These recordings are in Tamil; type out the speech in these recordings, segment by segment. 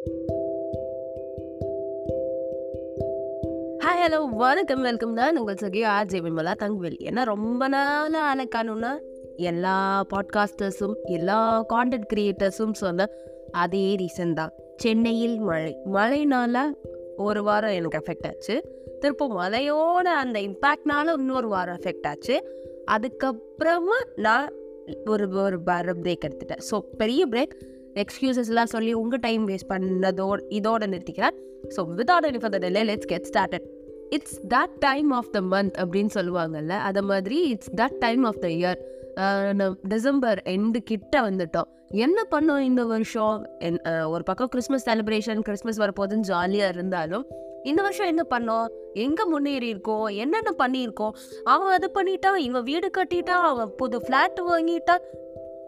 ஹாய் ஹலோ வணக்கம் வெல்கம் தான் உங்கள் சகி ஆர்ஜே விமலா தங்குவில். ஏன்னா ரொம்ப நாள் ஆளை காணும்னா எல்லா பாட்காஸ்டர்ஸும் எல்லா கான்டென்ட் கிரியேட்டர்ஸும் சொன்ன அதே ரீசன் தான். சென்னையில் மழை. மழைனால ஒரு வாரம் எனக்கு எஃபெக்ட் ஆச்சு. திரும்ப மழையோட அந்த இம்பேக்ட்னால இன்னொரு வாரம் எஃபெக்ட் ஆச்சு. அதுக்கப்புறமா நான் ஒரு ஒரு பிரேக் எடுத்துட்டேன். ஸோ பெரிய பிரேக் எக்ஸ்கியூசஸ்லாம் சொல்லி உங்கள் டைம் வேஸ்ட் பண்ணதோ இதோட நிறுத்திக்கிறேன் so without any further delay let's get started it's that time of the month அப்படின்னு சொல்லுவாங்கல்ல அதை மாதிரி it's that time of the year December end கிட்ட வந்துட்டோம். என்ன பண்ணோம் இந்த வருஷம்? என்- ஒரு பக்கம் கிறிஸ்மஸ் செலிப்ரேஷன் கிறிஸ்மஸ் வரப்போதுன்னு ஜாலியாக இருந்தாலும் இந்த வருஷம் என்ன பண்ணோம்? எங்கே முன்னேறி இருக்கோம் என்னென்ன பண்ணியிருக்கோம்? அவன் அது பண்ணிட்டான் இவன் வீடு கட்டிட்டான் அவன் புது ஃப்ளாட் வாங்கிட்டான்.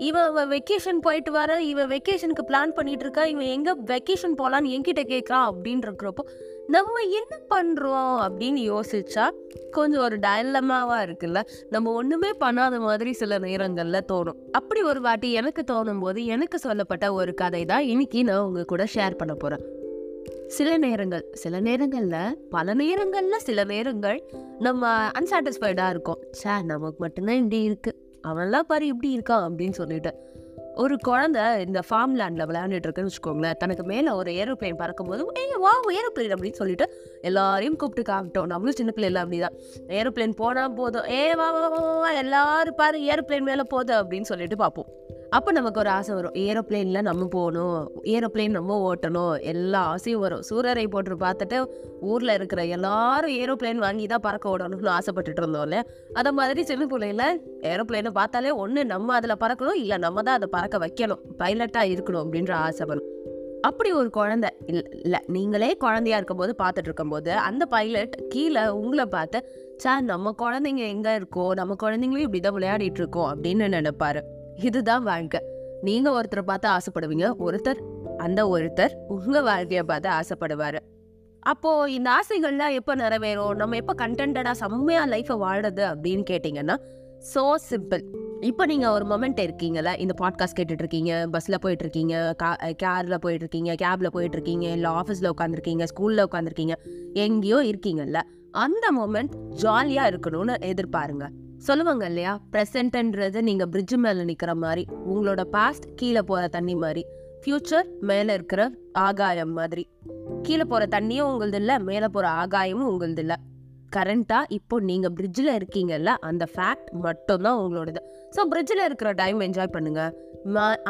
இவன் வெக்கேஷன் போயிட்டு வர இவன் வெக்கேஷனுக்கு பிளான் பண்ணிட்டு இருக்கா இவன் எங்க வெக்கேஷன் போலான்னு என்கிட்ட கேட்குறான் அப்படின்னு இருக்கிறப்போ நம்ம என்ன பண்றோம் அப்படின்னு யோசிச்சா கொஞ்சம் ஒரு டயலமாவா இருக்குல்ல. நம்ம ஒண்ணுமே பண்ணாத மாதிரி சில நேரங்கள்ல தோணும். அப்படி ஒரு வாட்டி எனக்கு தோணும் போது எனக்கு சொல்லப்பட்ட ஒரு கதை தான் இன்னைக்கு நான் உங்க கூட ஷேர் பண்ண போறேன். சில நேரங்கள் சில நேரங்களில் பல நேரங்களில் சில நேரங்கள் நம்ம அன்சாட்டிஸ்ஃபைடாக இருக்கோம். சார் நமக்கு மட்டும்தான் இப்படி இருக்கு. அவன்லாம் பாரு இப்படி இருக்கான் அப்படின்னு சொல்லிட்டு. ஒரு குழந்தை இந்த ஃபார்ம் லேண்டில் விளையாண்டுட்டு இருக்குன்னு வச்சுக்கோங்களேன். தனக்கு மேலே ஒரு ஏரோப்ளேன் பறக்கும் போது ஏ வா ஏரோப்ளேன் அப்படின்னு சொல்லிட்டு எல்லாரையும் கூப்பிட்டு காமிட்டோம். நம்மளும் சின்ன பிள்ளைல அப்படிதான். ஏரோப்ளேன் போனால் போதும். ஏ வா வா வா எல்லாரும் பாரு ஏரோப்ளேன் மேலே போதும் அப்படின்னு சொல்லிட்டு பார்ப்போம் அப்போ நமக்கு ஒரு ஆசை வரும். ஏரோப்ளேனில் நம்ம போகணும். ஏரோப்ளேன் நம்ம ஓட்டணும். எல்லா ஆசையும் வரும். சூரரை போட்டு பார்த்துட்டு ஊரில் இருக்கிற எல்லாரும் ஏரோப்ளேன் வாங்கி தான் பறக்க ஓடணும்னு ஆசைப்பட்டுட்டு இருந்தோம்ல அதை மாதிரி சின்ன பிள்ளையில ஏரோப்ளேனை பார்த்தாலே ஒன்று நம்ம அதில் பறக்கணும் இல்லை நம்ம தான் அதை பறக்க வைக்கணும். பைலட்டாக இருக்கணும் அப்படின்ற ஆசை வரும். அப்படி ஒரு குழந்தை இல்லை இல்லை நீங்களே குழந்தையா இருக்கும்போது பார்த்துட்டு இருக்கும்போது அந்த பைலட் கீழே உங்களை பார்த்து சார் நம்ம குழந்தைங்க எங்கே இருக்கோ நம்ம குழந்தைங்களும் இப்படி தான் விளையாடிட்டு இருக்கோம் அப்படின்னு நினைப்பாரு. இதுதான் வாழ்க்கை. நீங்க ஒருத்தரை பார்த்து ஆசைப்படுவீங்க ஒருத்தர் அந்த ஒருத்தர் உங்க வாழ்க்கையை பார்த்து ஆசைப்படுவாரு. அப்போ இந்த ஆசைகள்லாம் எப்போ நிறைவேறும்? நம்ம எப்போ கண்டென்டடா செம்மையா லைஃப்பை வாழறது அப்படின்னு கேட்டிங்கன்னா ஸோ சிம்பிள் இப்போ நீங்கள் ஒரு மொமெண்ட் இருக்கீங்கல்ல இந்த பாட்காஸ்ட் கேட்டுட்டு இருக்கீங்க பஸ்ஸில் போயிட்டு இருக்கீங்க கார்ல போயிட்டு இருக்கீங்க கேப்ல போயிட்டு இருக்கீங்க உட்காந்துருக்கீங்க ஸ்கூலில் உட்காந்துருக்கீங்க எங்கேயோ இருக்கீங்கல்ல அந்த மொமெண்ட் ஜாலியாக இருக்கணும்னு எதிர்பாருங்க. சொல்லுவாங்க இல்லையா ப்ரெசன்ட்ன்றது நீங்கள் பிரிட்ஜ் மேலே நிற்கிற மாதிரி உங்களோட பாஸ்ட் கீழே போகிற தண்ணி மாதிரி ஃப்யூச்சர் மேலே இருக்கிற ஆகாயம் மாதிரி. கீழே போகிற தண்ணியும் உங்களது இல்லை மேலே போகிற ஆகாயமும் உங்களது இல்லை. கரண்ட்டாக இப்போ நீங்கள் பிரிட்ஜில் இருக்கீங்கல்ல அந்த ஃபேக்ட் மட்டும்தான் உங்களோடது. ஸோ பிரிட்ஜில் இருக்கிற டைம் என்ஜாய் பண்ணுங்கள்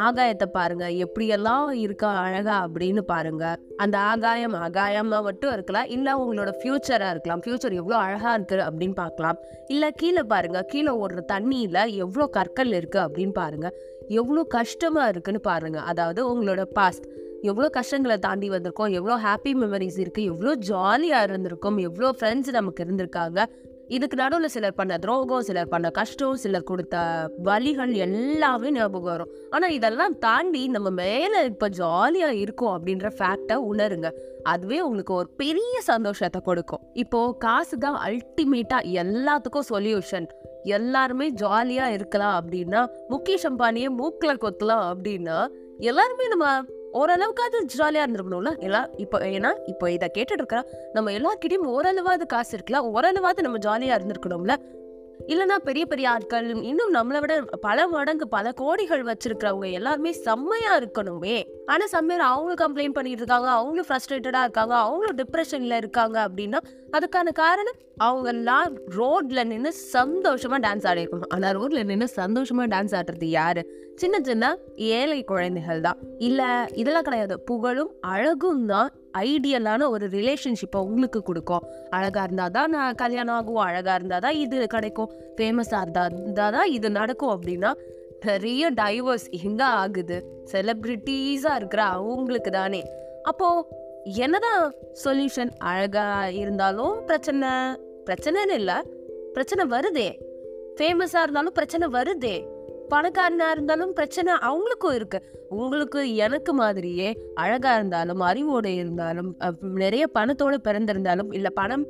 ஆகாயத்தை பாருங்க. எப்படியெல்லாம் இருக்கா அழகா அப்படின்னு பாருங்க. அந்த ஆகாயம் ஆகாயமா மட்டும் இருக்கலாம். இல்ல உங்களோட ஃபியூச்சரா இருக்கலாம். ஃபியூச்சர் எவ்வளோ அழகா இருக்கு அப்படின்னு பார்க்கலாம் இல்ல கீழே பாருங்க. கீழே ஓடுற தண்ணியில எவ்வளோ கற்கள் இருக்கு அப்படின்னு பாருங்க. எவ்வளோ கஷ்டமா இருக்குன்னு பாருங்க. அதாவது உங்களோட பாஸ்ட் எவ்வளோ கஷ்டங்களை தாண்டி வந்திருக்கோம். எவ்வளோ ஹாப்பி மெமரிஸ் இருக்குது எவ்வளோ ஜாலியாக இருந்திருக்கோம். எவ்வளோ ஃப்ரெண்ட்ஸ் நமக்கு இருந்திருக்காங்க. இதுக்கு நடுவில் சிலர் பண்ண துரோகம் சிலர் பண்ண கஷ்டம் சிலர் கொடுத்த வலிகள் எல்லாமே ஞாபகம் வரும். ஆனால் இதெல்லாம் தாண்டி நம்ம மேலே இப்போ ஜாலியாக இருக்கோம் அப்படின்ற ஃபேக்டை உணருங்க. அதுவே உங்களுக்கு ஒரு பெரிய சந்தோஷத்தை கொடுக்கும். இப்போது காசு தான் அல்டிமேட்டாக எல்லாத்துக்கும் சொல்யூஷன் எல்லாருமே ஜாலியாக இருக்கலாம் அப்படின்னா முகேஷ் அம்பானியே மூக்கில் கொத்தலாம் அப்படின்னா எல்லாருமே நம்ம ஓரளவுக்காவது ஜாலியாக இருந்திருக்கணும்ல? எல்லாம் இப்போ ஏன்னா இப்போ இதை கேட்டுட்டு இருக்கிற நம்ம எல்லாருக்கிட்டையும் ஓரளவாவது காசு இருக்கலாம் ஓரளவாவது நம்ம ஜாலியாக இருந்திருக்கணும்ல? இல்லைன்னா பெரிய பெரிய ஆட்கள் இன்னும் நம்மளை விட பல மடங்கு பல கோடிகள் வச்சிருக்கிறவங்க எல்லாருமே செம்மையா இருக்கணுமே. ஆனா சம்மையர் அவங்களும் கம்ப்ளைண்ட் பண்ணிட்டு இருக்காங்க அவங்களும் ஃப்ரஸ்ட்ரேட்டடா இருக்காங்க அவங்களும் டிப்ரெஷன்ல இருக்காங்க அப்படின்னா அதுக்கான காரணம் அவங்க எல்லாம் ரோட்ல நின்று சந்தோஷமா டான்ஸ் ஆடி இருக்கணும் ஆனா ரோட்ல நின்று சந்தோஷமா டான்ஸ் ஆடுறது யாரு? சின்ன சின்ன ஏழை குழந்தைகள் தான் இல்லை இதெல்லாம் கிடையாது. புகழும் அழகும் தான் ஐடியலான ஒரு ரிலேஷன்ஷிப்பை உங்களுக்கு கொடுக்கும். அழகா இருந்தால் தான் நான் கல்யாணம் ஆகும். அழகா இருந்தால் தான் இது கிடைக்கும். ஃபேமஸாக இருந்தா இருந்தா தான் இது நடக்கும் அப்படின்னா நிறைய டைவர்ஸ் எங்கே ஆகுது? செலிப்ரிட்டிஸாக இருக்கிற அவங்களுக்கு தானே. அப்போ என்னதான் சொல்யூஷன் அழகா இருந்தாலும் பிரச்சனை பிரச்சனைன்னு இல்லை பிரச்சனை வருதே. ஃபேமஸா இருந்தாலும் பிரச்சனை வருதே. பணக்காரனா இருந்தாலும் பிரச்சனை அவங்களுக்கும் இருக்கு. உங்களுக்கு எனக்கு மாதிரியே அழகா இருந்தாலும் அறிவோட இருந்தாலும் நிறைய பணத்தோட பிறந்திருந்தாலும் இல்ல பணம்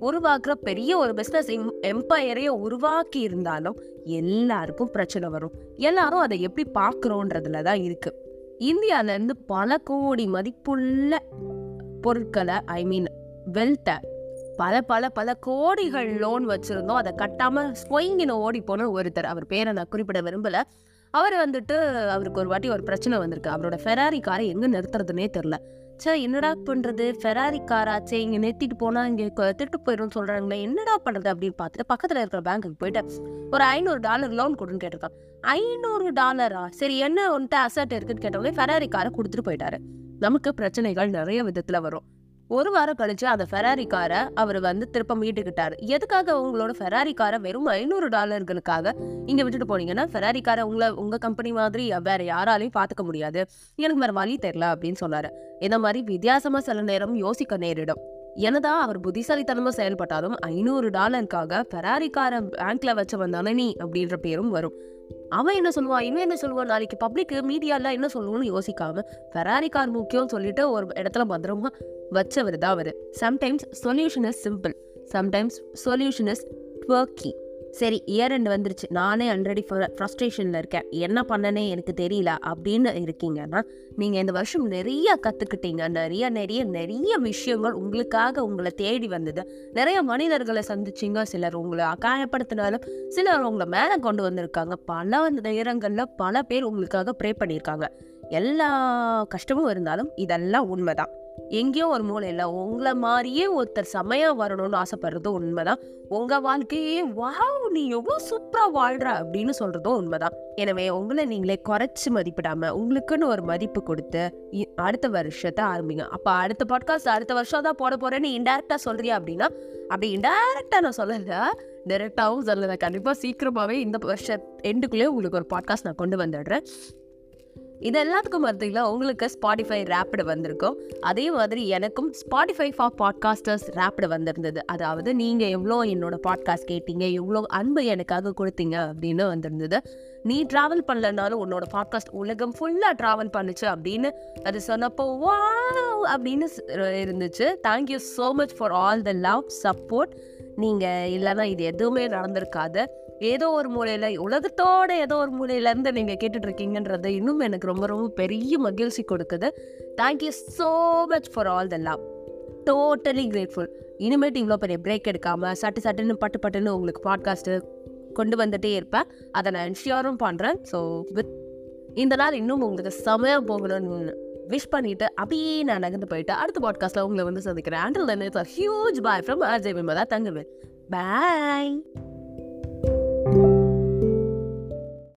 உருவாக்குற பெரிய ஒரு பிஸ்னஸ் எம்பையரையே உருவாக்கி இருந்தாலும் எல்லாருக்கும் பிரச்சனை வரும். எல்லாரும் அதை எப்படி பார்க்குறோன்றதுல தான் இருக்கு. இந்தியாவிலேருந்து பல கோடி மதிப்புள்ள பொருட்களை ஐ மீன் வெல்த்தை பல பல பல கோடிகள் லோன் வச்சுருந்தோம். அதை கட்டாமல் ஸ்வொயிங்கின ஓடி போன ஒருத்தர். அவர் பேரை நான் குறிப்பிட விரும்பலை. அவர் வந்துட்டு அவருக்கு ஒரு வாட்டி ஒரு பிரச்சனை வந்திருக்கு. அவரோட ஃபெராரி காரை எங்கே நிறுத்துறதுனே தெரில சே என்னடா பண்ணுறது ஃபெராரி காராச்சே இங்கே நிறுத்திட்டு போனால் இங்கே திருட்டு போயிடும் சொல்கிறாங்களே என்னடா பண்ணுறது அப்படின்னு பார்த்துட்டு பக்கத்தில் இருக்கிற பேங்க்குக்கு போயிட்டு ஒரு ஐநூறு டாலர் லோன் கொடுன்னு கேட்டிருக்கான். ஐநூறு டாலரா சரி என்ன வந்துட்டு அசட் இருக்குன்னு கேட்டவங்க ஃபெராரி காரை கொடுத்துட்டு போயிட்டாரு. நமக்கு பிரச்சனைகள் நிறைய விதத்தில் வரும். ஒரு வாரம் கழிச்சு அந்த ஃபெராரி காரை அவர் வந்து திருப்ப மீட்டுக்கிட்டாரு எதுக்காக உங்களோட ஃபெராரி காரை வெறும் ஐநூறு டாலர்களுக்காக இங்க விட்டுட்டு போனீங்கன்னா ஃபெராரி காரை உங்களை உங்க கம்பெனி மாதிரி வேற யாராலையும் பார்த்துக்க முடியாது. எனக்கு வேற வழி தெரியல அப்படின்னு சொன்னாரு. இந்த மாதிரி வித்தியாசமா சில நேரம் யோசிக்க நேரிடும். என்னதான் அவர் புத்திசாலித்தனமா செயல்பட்டாலும் ஐநூறு டாலருக்காக ஃபெராரி காரை பேங்க்ல வச்ச வந்தானே நீ அப்படின்ற பேரும் வரும். அவன் என்ன சொல்லுவான்? இவன் என்ன சொல்லுவான்? நாளைக்கு பப்ளிக் மீடியால என்ன சொல்லுவோம்னு யோசிக்காம ஃபெராரி கார் முக்கியம் சொல்லிட்டு ஒரு இடத்துல பத்திரமா வச்சவர் தான் அவர். Sometimes solution is simple sometimes solution is tricky சரி இயர் ரெண்டு வந்துருச்சு. நானே ஆல்ரெடி ஃப்ரஸ்ட்ரேஷனில் இருக்கேன். என்ன பண்ணனே எனக்கு தெரியல அப்படின்னு இருக்கீங்கன்னா நீங்கள் இந்த வருஷம் நிறைய கற்றுக்கிட்டீங்க நிறைய நிறைய நிறைய விஷயங்கள் உங்களுக்காக உங்களை தேடி வந்தது. நிறைய மனிதர்களை சந்திச்சிங்க. சிலர் உங்களை அகாயப்படுத்தினாலும் சிலர் உங்களை மேலே கொண்டு வந்திருக்காங்க. பல நேரங்களில் பல பேர் உங்களுக்காக ப்ரே பண்ணியிருக்காங்க. எல்லா கஷ்டமும் இருந்தாலும் இதெல்லாம் உண்மைதான். எங்கேயோ ஒரு மூலையில் உங்களை மாதிரியே ஒருத்தர் செமையா வரணும்னு ஆசைப்படுறதும் உண்மைதான். உங்க வாழ்க்கையே வாவ் நீ எவ்வளோ சூப்பரா வாழ்ற அப்படின்னு சொல்றதும் உண்மைதான். எனவே உங்களை நீங்களே குறைச்சு மதிப்பிடாம உங்களுக்குன்னு ஒரு மதிப்பு கொடுத்து அடுத்த வருஷத்தை ஆரம்பிங்க. அப்ப அடுத்த பாட்காஸ்ட் அடுத்த வருஷம் தான் போட போறேன்னு இன்டெரக்டாக சொல்றியா அப்படின்னா அப்படி இன்டெரக்டாக நான் சொல்லல. டைரக்டாவும் சொல்லலை. கண்டிப்பா சீக்கிரமாவே இந்த வருஷ எண்டுக்குள்ளேயே உங்களுக்கு ஒரு பாட்காஸ்ட் நான் கொண்டு வந்துடுறேன். இது எல்லாத்துக்கும் மத்தியில் உங்களுக்கு ஸ்பாட்டிஃபை ரேப்பிடு வந்திருக்கும். அதே மாதிரி எனக்கும் ஸ்பாட்டிஃபை ஃபார் பாட்காஸ்டர்ஸ் ரேப்பிடு வந்திருந்தது. அதாவது நீங்கள் எவ்வளோ என்னோட பாட்காஸ்ட் கேட்டீங்க எவ்வளோ அன்பு எனக்காக கொடுத்தீங்க அப்படின்னு வந்திருந்தது. நீ ட்ராவல் பண்ணலனாலும் உன்னோட பாட்காஸ்ட் உலகம் ஃபுல்லாக ட்ராவல் பண்ணுச்சு அப்படின்னு அது சொன்னப்போ வாவ் அப்படின்னு இருந்துச்சு. Thank you so much for all the love support நீங்கள் இல்லைன்னா இது எதுவுமே நடந்திருக்காது. ஏதோ ஒரு மூலையில் உலகத்தோட ஏதோ ஒரு மூலையிலேருந்து நீங்கள் கேட்டுட்டு இருக்கீங்கன்றது இன்னும் எனக்கு ரொம்ப ரொம்ப பெரிய மகிழ்ச்சி கொடுக்குது. Thank you so much for all the love totally grateful இனிமேட்டு இவ்வளோ பெரிய பிரேக் எடுக்காமல் சட்டு சட்டுன்னு பட்டு பட்டுன்னு உங்களுக்கு பாட்காஸ்ட்டு கொண்டு வந்துட்டே இருப்பேன் அதை நான் என்ஷியோரும் பண்ணுறேன் ஸோ வித் இந்த நாள் இன்னும் உங்களுக்கு செமையாக போகணும்னு விஷ் பண்ணிட்டு அப்படியே நான் நகர்ந்து போயிட்டு அடுத்த பாட்காஸ்ட்டில் உங்களை வந்து சந்திக்கிறேன். Until it's huge bye from Ajay விமதா Thangavel. Bye